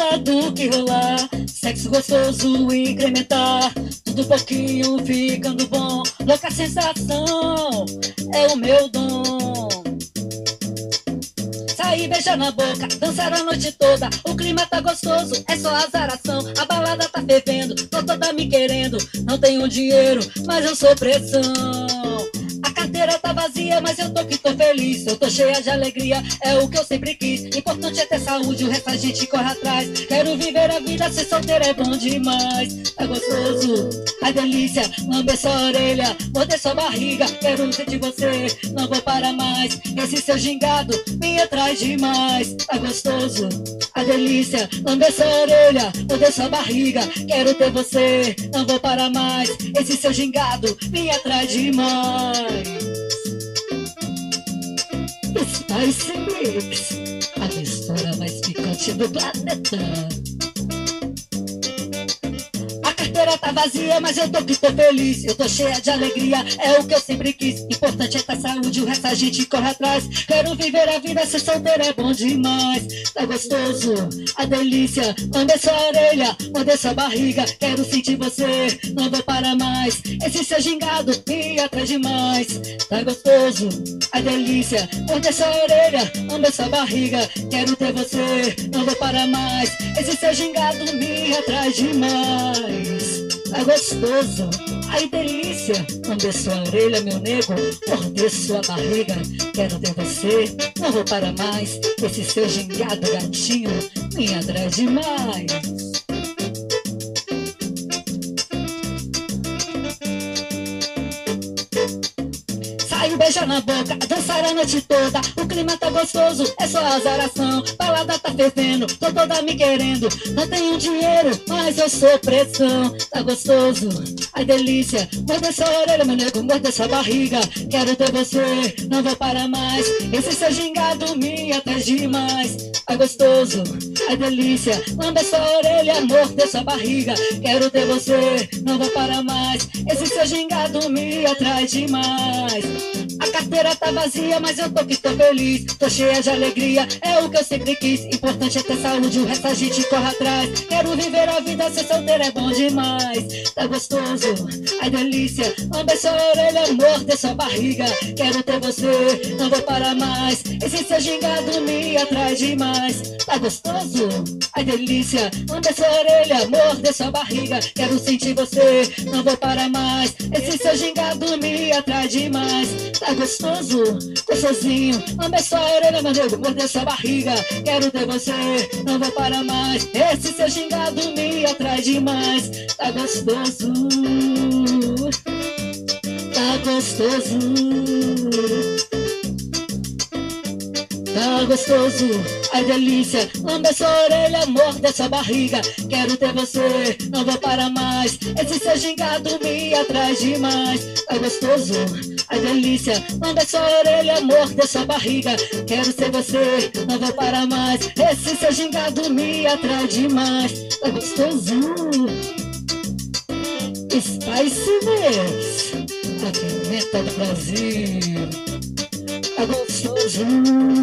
nada do que rolar. Sexo gostoso incrementar. Tudo pouquinho ficando bom. Louca sensação é o meu dom. Sair, beijar na boca, dançar a noite toda. O clima tá gostoso, é só azaração. A balada tá fervendo, tô toda me querendo. Não tenho dinheiro, mas eu sou pressão carteira tá vazia, mas eu tô que tô feliz. Eu tô cheia de alegria, é o que eu sempre quis. Importante é ter saúde, o resto a gente corre atrás. Quero viver a vida, ser solteira é bom demais. Tá gostoso, a delícia, lamber sua orelha, morder sua barriga. Quero sentir você, não vou parar mais. Esse seu gingado me atrai demais. Tá gostoso, a delícia, lamber sua orelha, morder sua barriga. Quero ter você, não vou parar mais. Esse seu gingado me atrai demais. Spice Mix, a mistura mais picante do planeta tá vazia, mas eu tô que tô feliz. Eu tô cheia de alegria, é o que eu sempre quis. Importante é ter saúde, o resto a gente corre atrás. Quero viver a vida, ser solteira é bom demais. Tá gostoso, a delícia. Lamber sua orelha, morder sua barriga. Quero sentir você, não vou parar mais. Esse seu gingado me atrai demais. Tá gostoso, a delícia. Morder sua orelha, lamber sua barriga. Quero ter você, não vou parar mais. Esse seu gingado me atrai demais é gostoso. Ai, delícia! Lamber sua orelha, meu nego, morder sua barriga. Quero ter você, não vou para mais. Esse seu gingado gatinho me atrai demais. Sai um beijo na boca, dançar a noite toda. O clima tá gostoso, é só azaração. Balada tá fervendo, tô toda me querendo. Não tenho dinheiro, mas eu sou pressão. Tá gostoso, ai delícia. Morde sua orelha, nego, morde sua barriga. Quero ter você, não vou parar mais. Esse seu gingado me atrai demais. Tá gostoso, ai delícia. Lambe sua orelha, morde sua barriga. Quero ter você, não vou parar mais. Esse seu gingado me atrai demais. Carteira tá vazia, mas eu tô que tô feliz. Tô cheia de alegria, é o que eu sempre quis. Importante é ter saúde, o resto a gente corre atrás. Quero viver a vida, ser solteira é bom demais. Tá gostoso, ai delícia. Lamber sua orelha, morder sua barriga. Quero ter você, não vou parar mais. Esse seu gingado me atrai demais. Tá gostoso, ai delícia. Lamber sua orelha, morder sua barriga. Quero sentir você, não vou parar mais. Esse seu gingado me atrai demais tá gostoso, gostosinho. Lambe sua orelha, meu nego, sua barriga. Quero ter você, não vou parar mais. Esse seu gingado me atrai demais. Tá gostoso, tá gostoso. Tá gostoso, ai delícia, lambe sua orelha, morde sua barriga. Quero ter você, não vou parar mais. Esse seu gingado me atrai demais. Tá gostoso, ai delícia, lambe sua orelha, morde sua barriga. Quero ser você, não vou parar mais. Esse seu gingado me atrai demais. Tá gostoso. Spice Mix, a pimenta do Brasil é gostoso.